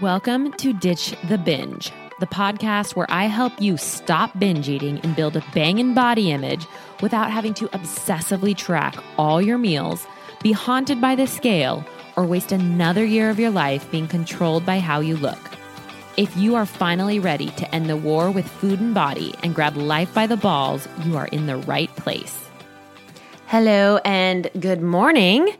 Welcome to Ditch the Binge, the podcast where I help you stop binge eating and build a banging body image without having to obsessively track all your meals, be haunted by the scale, or waste another year of your life being controlled by how you look. If you are finally ready to end the war with food and body and grab life by the balls, you are in the right place. Hello and good morning.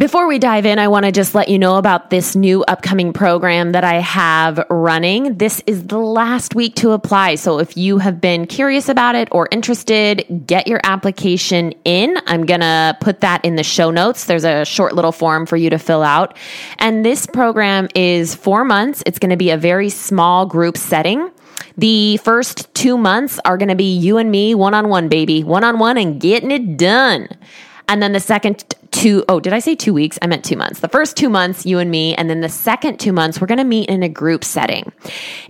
Before we dive in, I want to just let you know about this new upcoming program that I have running. This is the last week to apply. So if you have been curious about it or interested, get your application in. I'm going to put that in the show notes. There's a short little form for you to fill out. And this program is four months. It's going to be a very small group setting. The first two months are going to be you and me, one on one, baby, one on one, and getting it done. And then the second two, oh, did I say two weeks? I meant two months. The first two months, you and me. And then the second two months, we're going to meet in a group setting.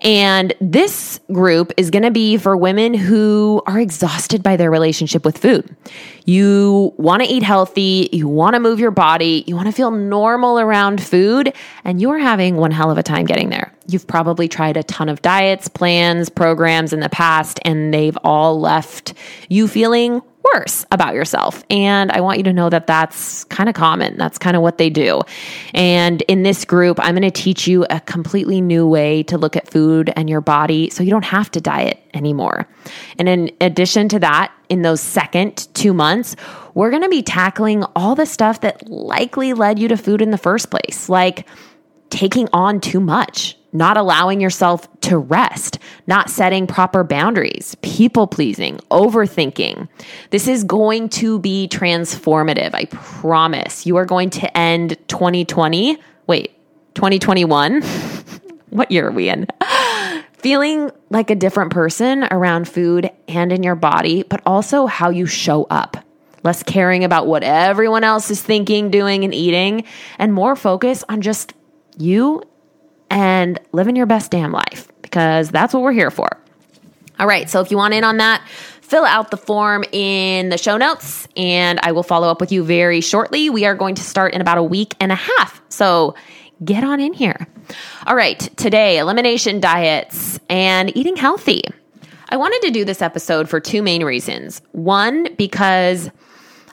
And this group is going to be for women who are exhausted by their relationship with food. You want to eat healthy, you want to move your body, you want to feel normal around food, and you're having one hell of a time getting there. You've probably tried a ton of diets, plans, programs in the past, and they've all left you feeling worse about yourself. And I want you to know that that's kind of common. That's kind of what they do. And in this group, I'm going to teach you a completely new way to look at food and your body so you don't have to diet anymore. And in addition to that, in those second two months, we're going to be tackling all the stuff that likely led you to food in the first place, like taking on too much not allowing yourself to rest, not setting proper boundaries, people pleasing, overthinking. This is going to be transformative. I promise. You are going to end 2020. Wait, 2021. what year are we in? Feeling like a different person around food and in your body, but also how you show up. Less caring about what everyone else is thinking, doing, and eating, and more focus on just you and living your best damn life because that's what we're here for. All right, so if you want in on that, fill out the form in the show notes and I will follow up with you very shortly. We are going to start in about a week and a half. So get on in here. All right, today, elimination diets and eating healthy. I wanted to do this episode for two main reasons. One, because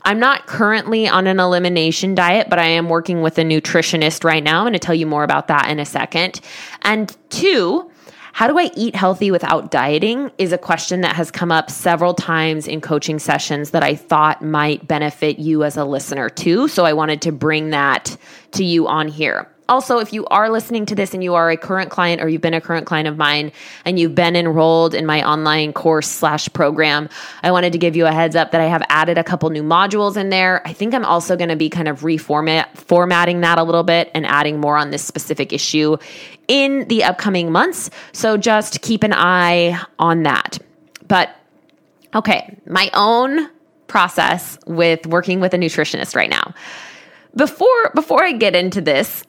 I'm not currently on an elimination diet, but I am working with a nutritionist right now. I'm going to tell you more about that in a second. And two, how do I eat healthy without dieting is a question that has come up several times in coaching sessions that I thought might benefit you as a listener too. So I wanted to bring that to you on here. Also, if you are listening to this and you are a current client or you've been a current client of mine and you've been enrolled in my online course slash program, I wanted to give you a heads up that I have added a couple new modules in there. I think I'm also going to be kind of reformat formatting that a little bit and adding more on this specific issue in the upcoming months. So just keep an eye on that. But okay, my own process with working with a nutritionist right now. Before before I get into this,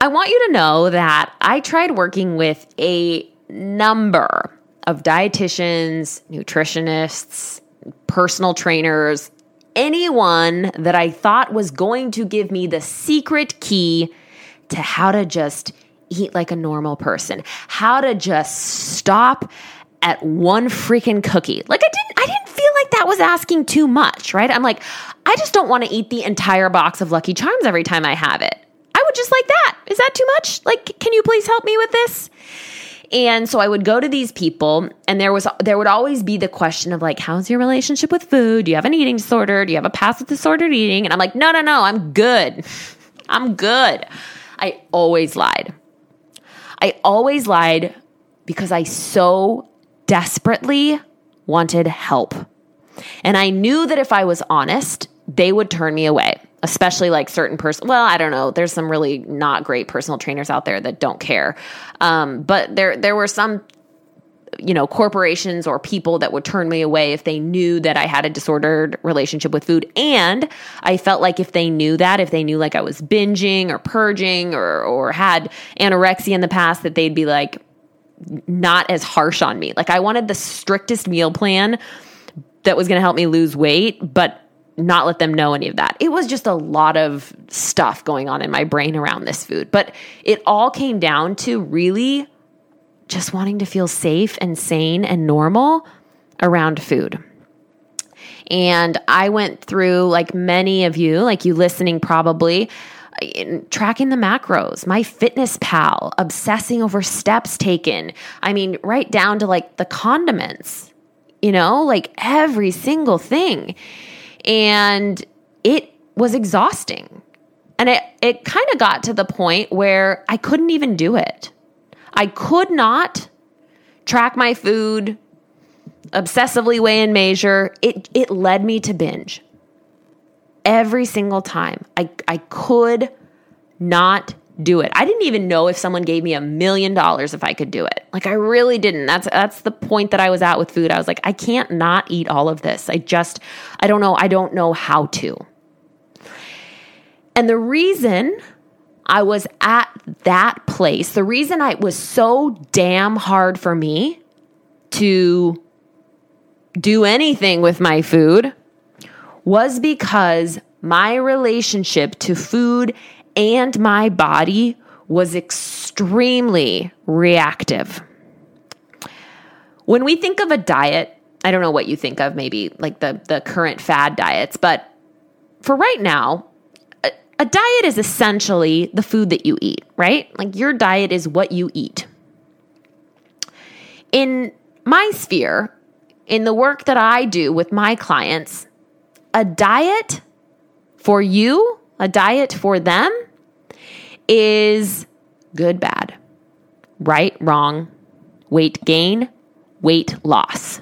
I want you to know that I tried working with a number of dietitians, nutritionists, personal trainers, anyone that I thought was going to give me the secret key to how to just eat like a normal person, how to just stop at one freaking cookie. Like I didn't I didn't feel like that was asking too much, right? I'm like I just don't want to eat the entire box of Lucky Charms every time I have it. Just like that. Is that too much? Like, can you please help me with this? And so I would go to these people and there was there would always be the question of like how's your relationship with food? Do you have an eating disorder? Do you have a past with disordered eating? And I'm like, "No, no, no, I'm good. I'm good." I always lied. I always lied because I so desperately wanted help. And I knew that if I was honest, they would turn me away especially like certain person well i don't know. There's some really not great personal trainers out there that don't care. Um, but there there were some you know corporations or people that would turn me away if they knew that i had a disordered relationship with food. And i felt like if they knew that if they knew like i was binging or purging or or had anorexia in the past that they'd be like not as harsh on me. Like i wanted the strictest meal plan that was going to help me lose weight but not let them know any of that. It was just a lot of stuff going on in my brain around this food. But it all came down to really just wanting to feel safe and sane and normal around food. And I went through, like many of you, like you listening probably, tracking the macros, MyFitnessPal, obsessing over steps taken. I mean, right down to like the condiments, you know, like every single thing. And it was exhausting. And it, it kind of got to the point where I couldn't even do it. I could not track my food, obsessively weigh and measure. It, it led me to binge every single time. I, I could not do it. I didn't even know if someone gave me a million dollars if I could do it. Like I really didn't. That's that's the point that I was at with food. I was like I can't not eat all of this. I just I don't know, I don't know how to. And the reason I was at that place, the reason I was so damn hard for me to do anything with my food was because my relationship to food and my body was extremely reactive. When we think of a diet, I don't know what you think of, maybe like the, the current fad diets, but for right now, a, a diet is essentially the food that you eat, right? Like your diet is what you eat. In my sphere, in the work that I do with my clients, a diet for you, a diet for them, is good, bad, right, wrong, weight gain, weight loss.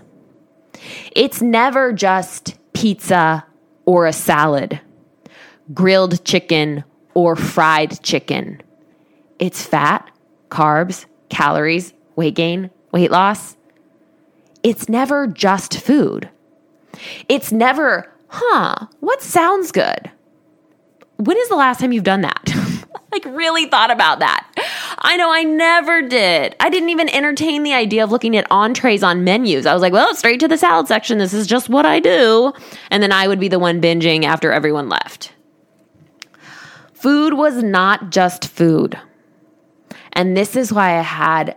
It's never just pizza or a salad, grilled chicken or fried chicken. It's fat, carbs, calories, weight gain, weight loss. It's never just food. It's never, huh, what sounds good? When is the last time you've done that? like, really thought about that. I know I never did. I didn't even entertain the idea of looking at entrees on menus. I was like, well, straight to the salad section. This is just what I do. And then I would be the one binging after everyone left. Food was not just food. And this is why I had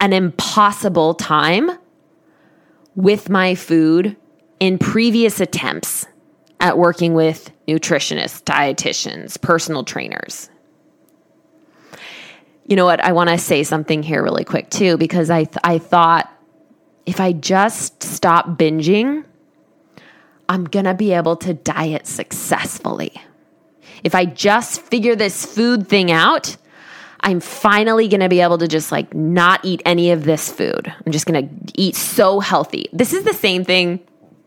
an impossible time with my food in previous attempts at working with nutritionists, dietitians, personal trainers. You know what? I want to say something here really quick too, because I, th- I thought if I just stop binging, I'm going to be able to diet successfully. If I just figure this food thing out, I'm finally going to be able to just like not eat any of this food. I'm just going to eat so healthy. This is the same thing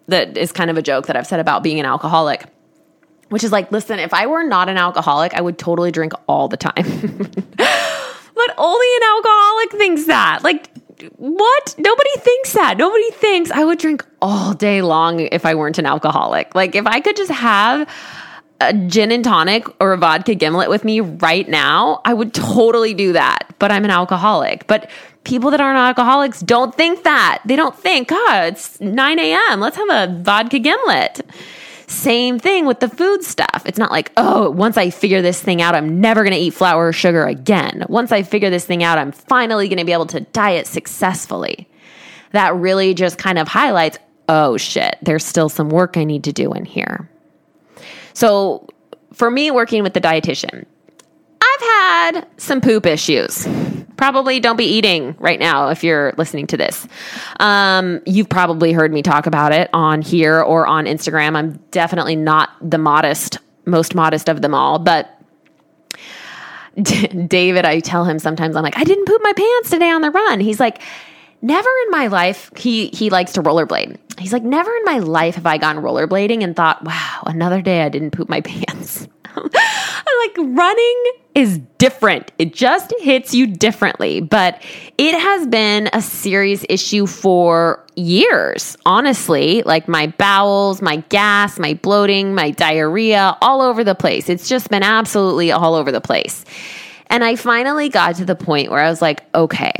that is kind of a joke that I've said about being an alcoholic, which is like, listen, if I were not an alcoholic, I would totally drink all the time. but only an alcoholic thinks that. Like, what? Nobody thinks that. Nobody thinks I would drink all day long if I weren't an alcoholic. Like, if I could just have a gin and tonic or a vodka gimlet with me right now, I would totally do that. But I'm an alcoholic. But people that aren't alcoholics don't think that. They don't think, God, it's 9 a.m. Let's have a vodka gimlet. Same thing with the food stuff. It's not like, oh, once I figure this thing out, I'm never going to eat flour or sugar again. Once I figure this thing out, I'm finally going to be able to diet successfully. That really just kind of highlights, oh shit, there's still some work I need to do in here. So, for me, working with the dietitian, I've had some poop issues probably don't be eating right now if you're listening to this. Um, you've probably heard me talk about it on here or on Instagram. I'm definitely not the modest, most modest of them all, but David, I tell him sometimes, I'm like, I didn't poop my pants today on the run. He's like, never in my life, he, he likes to rollerblade. He's like, never in my life have I gone rollerblading and thought, wow, another day I didn't poop my pants. like running is different. It just hits you differently. But it has been a serious issue for years, honestly. Like my bowels, my gas, my bloating, my diarrhea, all over the place. It's just been absolutely all over the place. And I finally got to the point where I was like, okay,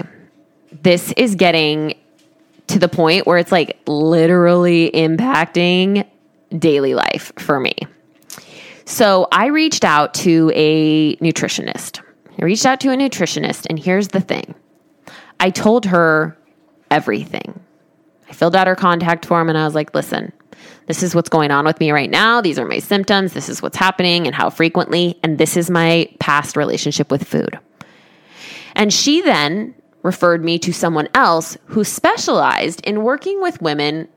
this is getting to the point where it's like literally impacting daily life for me. So I reached out to a nutritionist. I reached out to a nutritionist, and here's the thing I told her everything. I filled out her contact form and I was like, listen, this is what's going on with me right now. These are my symptoms. This is what's happening and how frequently. And this is my past relationship with food. And she then referred me to someone else who specialized in working with women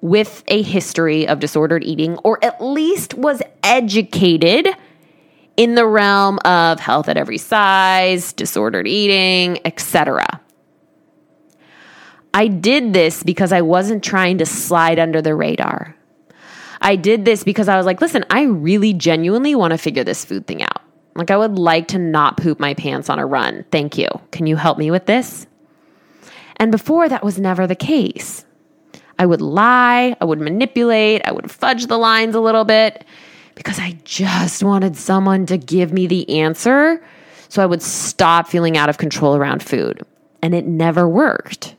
with a history of disordered eating, or at least was educated in the realm of health at every size, disordered eating, etc. I did this because I wasn't trying to slide under the radar. I did this because I was like, listen, I really genuinely want to figure this food thing out. Like, I would like to not poop my pants on a run. Thank you. Can you help me with this? And before, that was never the case. I would lie, I would manipulate, I would fudge the lines a little bit because I just wanted someone to give me the answer so I would stop feeling out of control around food. And it never worked.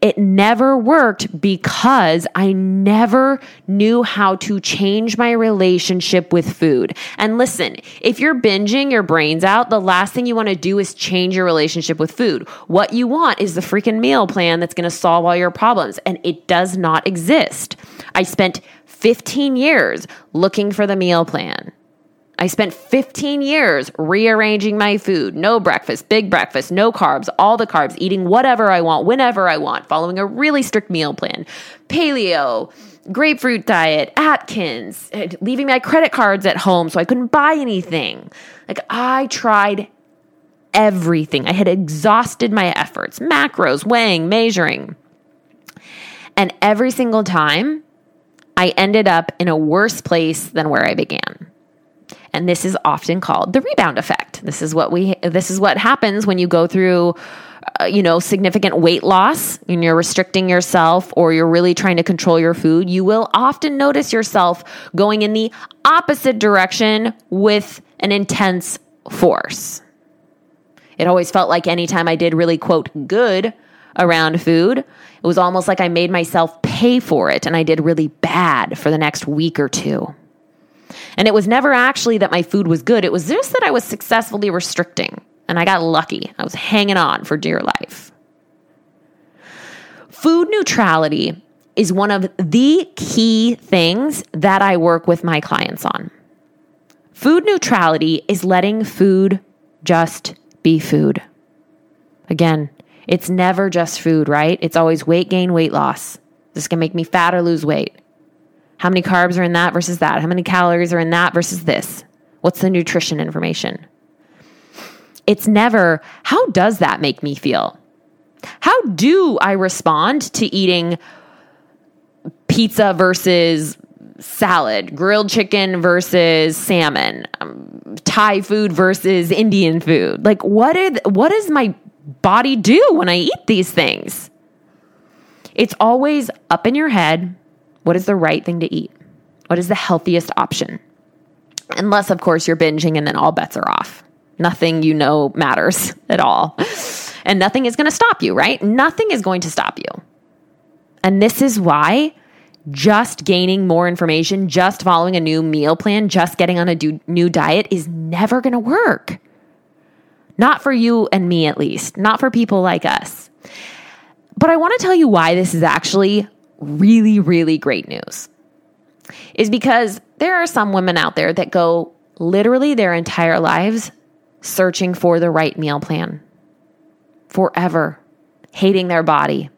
It never worked because I never knew how to change my relationship with food. And listen, if you're binging your brains out, the last thing you want to do is change your relationship with food. What you want is the freaking meal plan that's going to solve all your problems, and it does not exist. I spent 15 years looking for the meal plan. I spent 15 years rearranging my food no breakfast, big breakfast, no carbs, all the carbs, eating whatever I want, whenever I want, following a really strict meal plan, paleo, grapefruit diet, Atkins, leaving my credit cards at home so I couldn't buy anything. Like I tried everything. I had exhausted my efforts, macros, weighing, measuring. And every single time, I ended up in a worse place than where I began. And this is often called the rebound effect. This is what we this is what happens when you go through uh, you know significant weight loss and you're restricting yourself or you're really trying to control your food, you will often notice yourself going in the opposite direction with an intense force. It always felt like anytime I did really quote good around food, it was almost like I made myself pay for it and I did really bad for the next week or two. And it was never actually that my food was good, it was just that I was successfully restricting. And I got lucky. I was hanging on for dear life. Food neutrality is one of the key things that I work with my clients on. Food neutrality is letting food just be food. Again, it's never just food, right? It's always weight gain, weight loss. This can make me fat or lose weight. How many carbs are in that versus that? How many calories are in that versus this? What's the nutrition information? It's never, how does that make me feel? How do I respond to eating pizza versus salad, grilled chicken versus salmon, um, Thai food versus Indian food? Like, what, what does my body do when I eat these things? It's always up in your head what is the right thing to eat? What is the healthiest option? Unless, of course, you're binging and then all bets are off. Nothing you know matters at all. And nothing is going to stop you, right? Nothing is going to stop you. And this is why just gaining more information, just following a new meal plan, just getting on a new diet is never going to work. Not for you and me, at least, not for people like us. But I want to tell you why this is actually really, really great news is because there are some women out there that go literally their entire lives searching for the right meal plan forever, hating their body.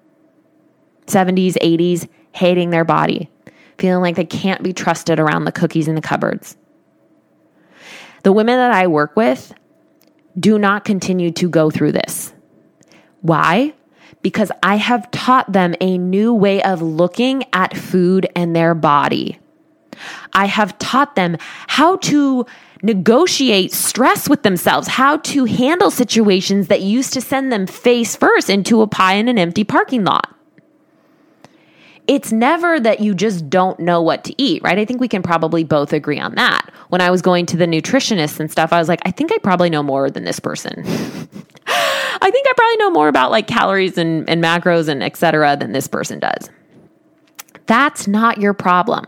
70s, 80s, hating their body, feeling like they can't be trusted around the cookies in the cupboards. The women that I work with do not continue to go through this. Why? Because I have taught them a new way of looking at food and their body. I have taught them how to negotiate stress with themselves, how to handle situations that used to send them face first into a pie in an empty parking lot. It's never that you just don't know what to eat, right? I think we can probably both agree on that. When I was going to the nutritionist and stuff, I was like, I think I probably know more than this person. I think I probably know more about like calories and, and macros and et cetera than this person does. That's not your problem.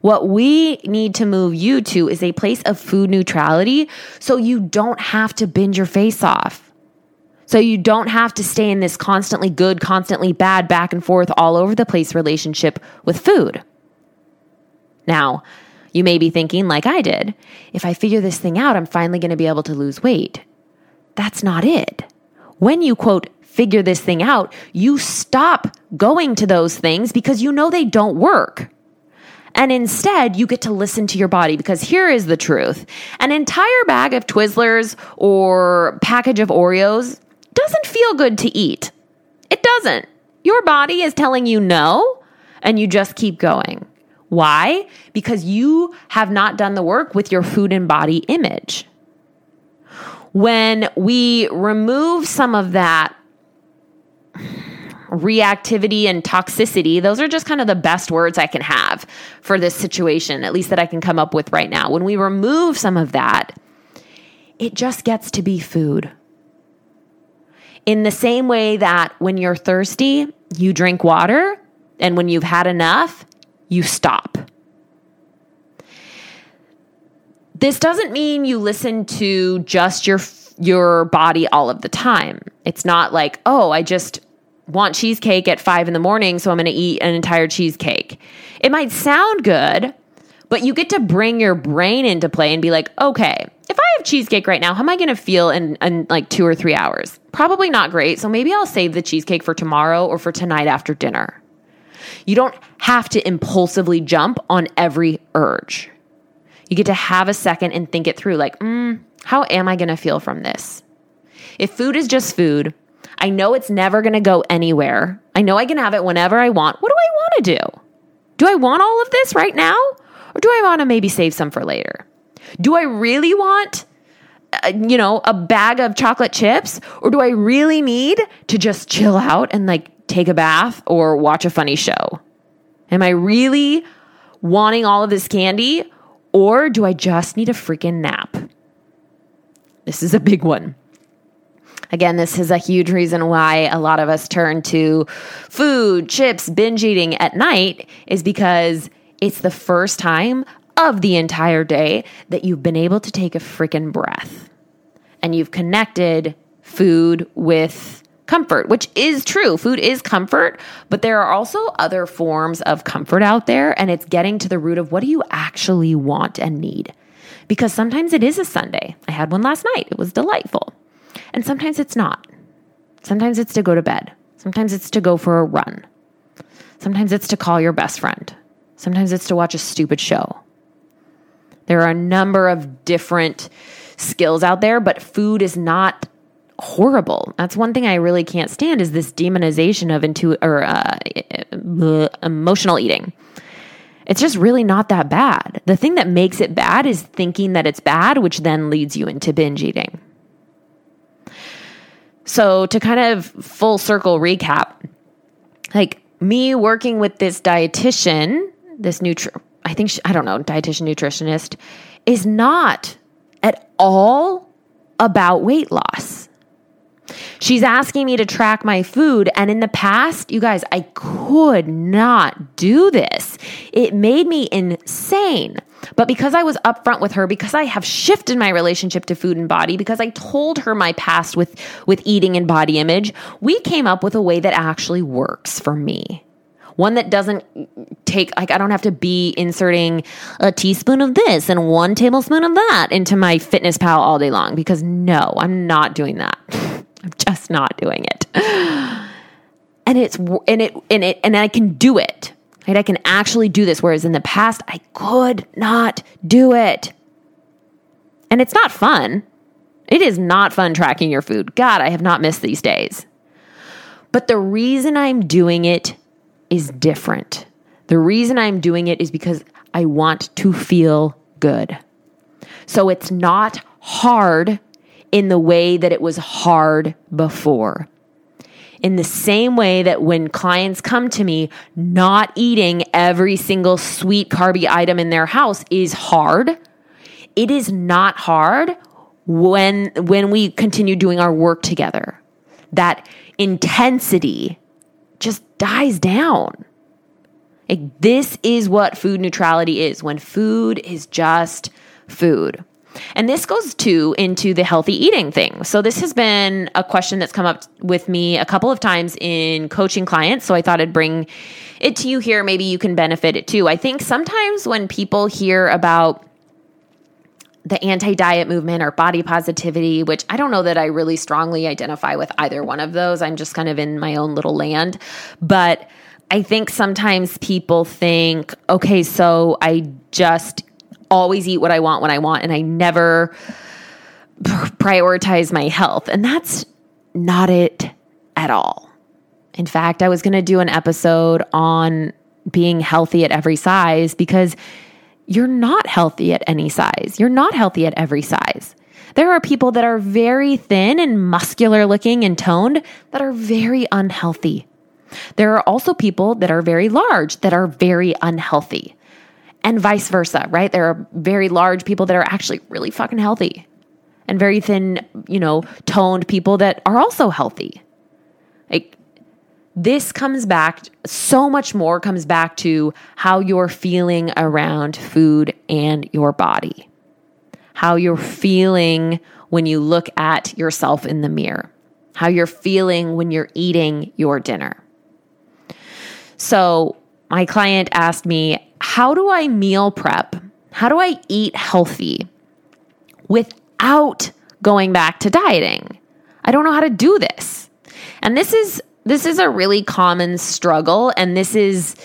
What we need to move you to is a place of food neutrality so you don't have to binge your face off. So you don't have to stay in this constantly good, constantly bad, back and forth, all over the place relationship with food. Now, you may be thinking, like I did, if I figure this thing out, I'm finally going to be able to lose weight. That's not it. When you quote, figure this thing out, you stop going to those things because you know they don't work. And instead, you get to listen to your body because here is the truth. An entire bag of Twizzlers or package of Oreos doesn't feel good to eat. It doesn't. Your body is telling you no, and you just keep going. Why? Because you have not done the work with your food and body image. When we remove some of that reactivity and toxicity, those are just kind of the best words I can have for this situation, at least that I can come up with right now. When we remove some of that, it just gets to be food. In the same way that when you're thirsty, you drink water, and when you've had enough, you stop. This doesn't mean you listen to just your your body all of the time. It's not like, "Oh, I just want cheesecake at five in the morning, so I'm going to eat an entire cheesecake. It might sound good, but you get to bring your brain into play and be like, okay, if I have cheesecake right now, how am I going to feel in, in like two or three hours? Probably not great. So maybe I'll save the cheesecake for tomorrow or for tonight after dinner. You don't have to impulsively jump on every urge. You get to have a second and think it through like, mm, how am I going to feel from this? If food is just food, I know it's never going to go anywhere. I know I can have it whenever I want. What do I want to do? Do I want all of this right now? Or do I want to maybe save some for later? Do I really want, uh, you know, a bag of chocolate chips? Or do I really need to just chill out and like take a bath or watch a funny show? Am I really wanting all of this candy? Or do I just need a freaking nap? This is a big one. Again, this is a huge reason why a lot of us turn to food, chips, binge eating at night is because it's the first time of the entire day that you've been able to take a freaking breath and you've connected food with comfort, which is true. Food is comfort, but there are also other forms of comfort out there. And it's getting to the root of what do you actually want and need? Because sometimes it is a sundae. I had one last night, it was delightful. And sometimes it's not. Sometimes it's to go to bed. Sometimes it's to go for a run. Sometimes it's to call your best friend. Sometimes it's to watch a stupid show. There are a number of different skills out there, but food is not horrible. That's one thing I really can't stand is this demonization of into or uh, emotional eating. It's just really not that bad. The thing that makes it bad is thinking that it's bad, which then leads you into binge eating. So, to kind of full circle recap, like me working with this dietitian, this nutri I think she, I don't know, dietitian nutritionist is not at all about weight loss. She's asking me to track my food. And in the past, you guys, I could not do this. It made me insane. But because I was upfront with her, because I have shifted my relationship to food and body, because I told her my past with, with eating and body image, we came up with a way that actually works for me. One that doesn't take, like, I don't have to be inserting a teaspoon of this and one tablespoon of that into MyFitnessPal all day long because no, I'm not doing that. I'm just not doing it. And it's, and it, and it, and I can do it. Right? I can actually do this. Whereas in the past, I could not do it. And it's not fun. It is not fun tracking your food. God, I have not missed these days. But the reason I'm doing it is different. The reason I'm doing it is because I want to feel good. So it's not hard in the way that it was hard before in the same way that when clients come to me, not eating every single sweet carby item in their house is hard. It is not hard when when we continue doing our work together. That intensity just dies down. Like, this is what food neutrality is when food is just food. And this goes too into the healthy eating thing. So, this has been a question that's come up with me a couple of times in coaching clients. So, I thought I'd bring it to you here. Maybe you can benefit it too. I think sometimes when people hear about the anti diet movement or body positivity, which I don't know that I really strongly identify with either one of those. I'm just kind of in my own little land. But I think sometimes people think, okay, so I just always eat what I want when I want, and I never prioritize my health. And that's not it at all. In fact, I was going to do an episode on being healthy at every size because you're not healthy at any size. You're not healthy at every size. There are people that are very thin and muscular looking and toned that are very unhealthy. There are also people that are very large that are very unhealthy, and vice versa, right? There are very large people that are actually really fucking healthy, and very thin, you know, toned people that are also healthy. Like, this comes back, so much more comes back to how you're feeling around food and your body, how you're feeling when you look at yourself in the mirror, how you're feeling when you're eating your dinner. So, my client asked me, How do I meal prep? How do I eat healthy without going back to dieting? I don't know how to do this. And this is this is a really common struggle and this is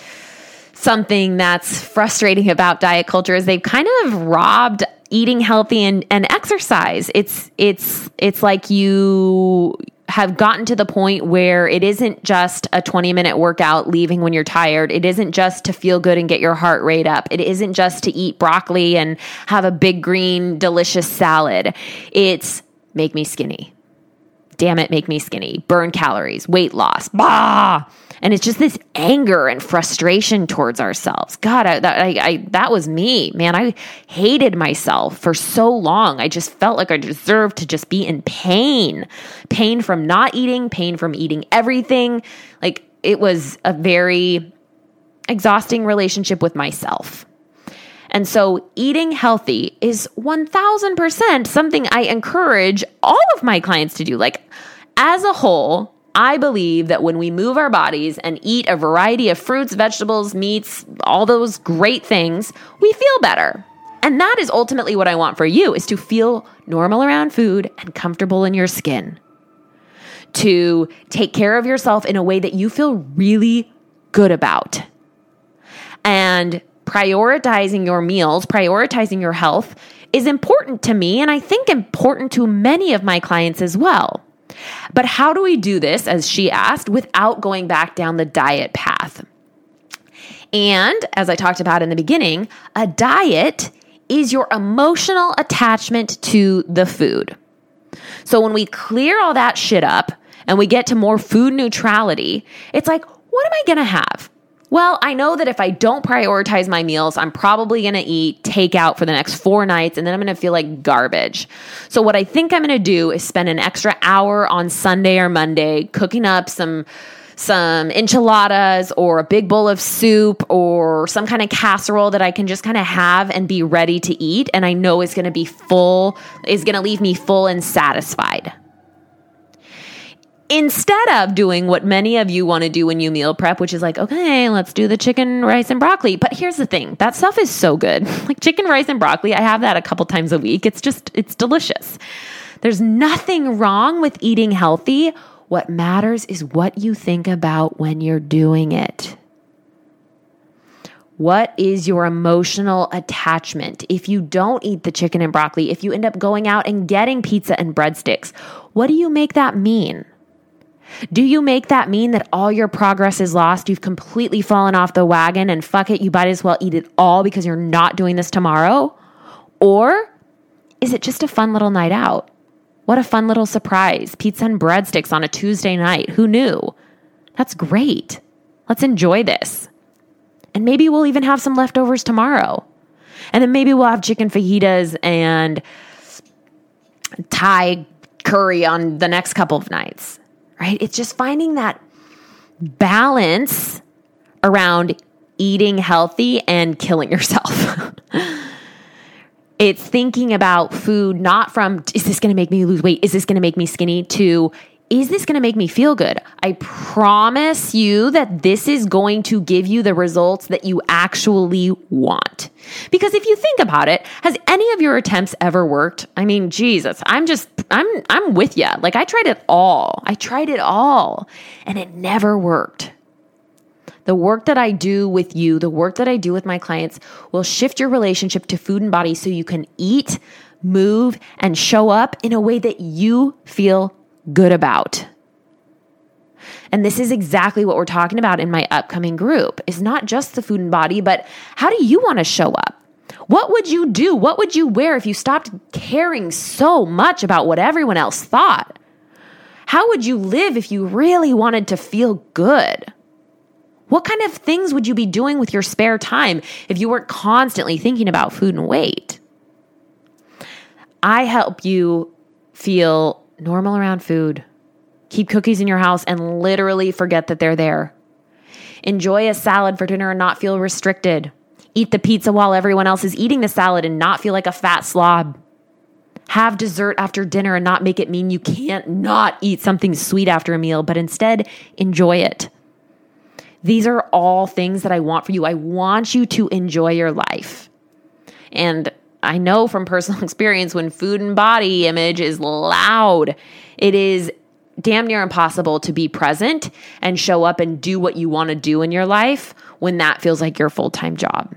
something that's frustrating about diet culture is they've kind of robbed eating healthy and, and exercise it's it's it's like you have gotten to the point where it isn't just a 20 minute workout leaving when you're tired. It isn't just to feel good and get your heart rate up. It isn't just to eat broccoli and have a big green delicious salad. It's make me skinny damn it, make me skinny, burn calories, weight loss, bah. And it's just this anger and frustration towards ourselves. God, I, that, I, I, that was me, man. I hated myself for so long. I just felt like I deserved to just be in pain pain from not eating, pain from eating everything. Like it was a very exhausting relationship with myself. And so eating healthy is 1000% something I encourage all of my clients to do. Like as a whole, I believe that when we move our bodies and eat a variety of fruits, vegetables, meats, all those great things, we feel better. And that is ultimately what I want for you is to feel normal around food and comfortable in your skin. To take care of yourself in a way that you feel really good about. And prioritizing your meals, prioritizing your health is important to me, and I think important to many of my clients as well. But how do we do this, as she asked, without going back down the diet path? And as I talked about in the beginning, a diet is your emotional attachment to the food. So when we clear all that shit up and we get to more food neutrality, it's like, what am I gonna have? Well, I know that if I don't prioritize my meals, I'm probably going to eat takeout for the next four nights and then I'm going to feel like garbage. So, what I think I'm going to do is spend an extra hour on Sunday or Monday cooking up some some enchiladas or a big bowl of soup or some kind of casserole that I can just kind of have and be ready to eat and I know is going to be full is going to leave me full and satisfied instead of doing what many of you want to do when you meal prep, which is like, okay, let's do the chicken, rice, and broccoli. But here's the thing that stuff is so good. Like chicken, rice, and broccoli, I have that a couple times a week. It's just, it's delicious. There's nothing wrong with eating healthy. What matters is what you think about when you're doing it. What is your emotional attachment? If you don't eat the chicken and broccoli, if you end up going out and getting pizza and breadsticks, what do you make that mean? Do you make that mean that all your progress is lost? You've completely fallen off the wagon and fuck it, you might as well eat it all because you're not doing this tomorrow? Or is it just a fun little night out? What a fun little surprise. Pizza and breadsticks on a Tuesday night. Who knew? That's great. Let's enjoy this. And maybe we'll even have some leftovers tomorrow. And then maybe we'll have chicken fajitas and Thai curry on the next couple of nights right? It's just finding that balance around eating healthy and killing yourself. it's thinking about food not from, is this going to make me lose weight? Is this going to make me skinny? To, is this going to make me feel good? I promise you that this is going to give you the results that you actually want. Because if you think about it, has any of your attempts ever worked? I mean, Jesus, I'm just I'm I'm with you. Like I tried it all. I tried it all and it never worked. The work that I do with you, the work that I do with my clients will shift your relationship to food and body so you can eat, move, and show up in a way that you feel good about. And this is exactly what we're talking about in my upcoming group. It's not just the food and body, but how do you want to show up? What would you do? What would you wear if you stopped caring so much about what everyone else thought? How would you live if you really wanted to feel good? What kind of things would you be doing with your spare time if you weren't constantly thinking about food and weight? I help you feel normal around food. Keep cookies in your house and literally forget that they're there. Enjoy a salad for dinner and not feel restricted. Eat the pizza while everyone else is eating the salad and not feel like a fat slob. Have dessert after dinner and not make it mean you can't not eat something sweet after a meal, but instead enjoy it. These are all things that I want for you. I want you to enjoy your life. And I know from personal experience when food and body image is loud, it is damn near impossible to be present and show up and do what you want to do in your life when that feels like your full time job.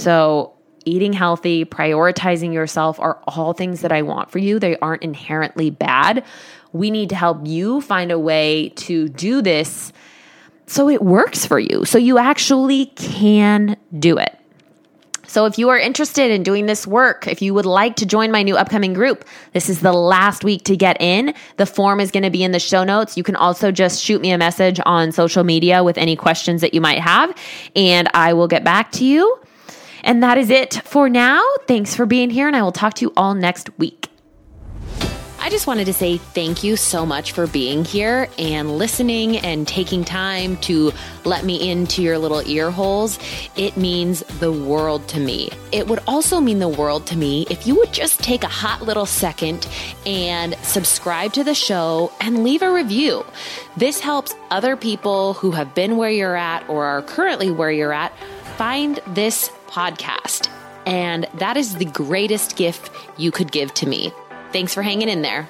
So, eating healthy, prioritizing yourself are all things that I want for you. They aren't inherently bad. We need to help you find a way to do this so it works for you, so you actually can do it. So if you are interested in doing this work, if you would like to join my new upcoming group, this is the last week to get in. The form is going to be in the show notes. You can also just shoot me a message on social media with any questions that you might have, and I will get back to you. And that is it for now. Thanks for being here, and I will talk to you all next week. I just wanted to say thank you so much for being here and listening and taking time to let me into your little ear holes. It means the world to me. It would also mean the world to me if you would just take a hot little second and subscribe to the show and leave a review. This helps other people who have been where you're at or are currently where you're at find this podcast. And that is the greatest gift you could give to me. Thanks for hanging in there.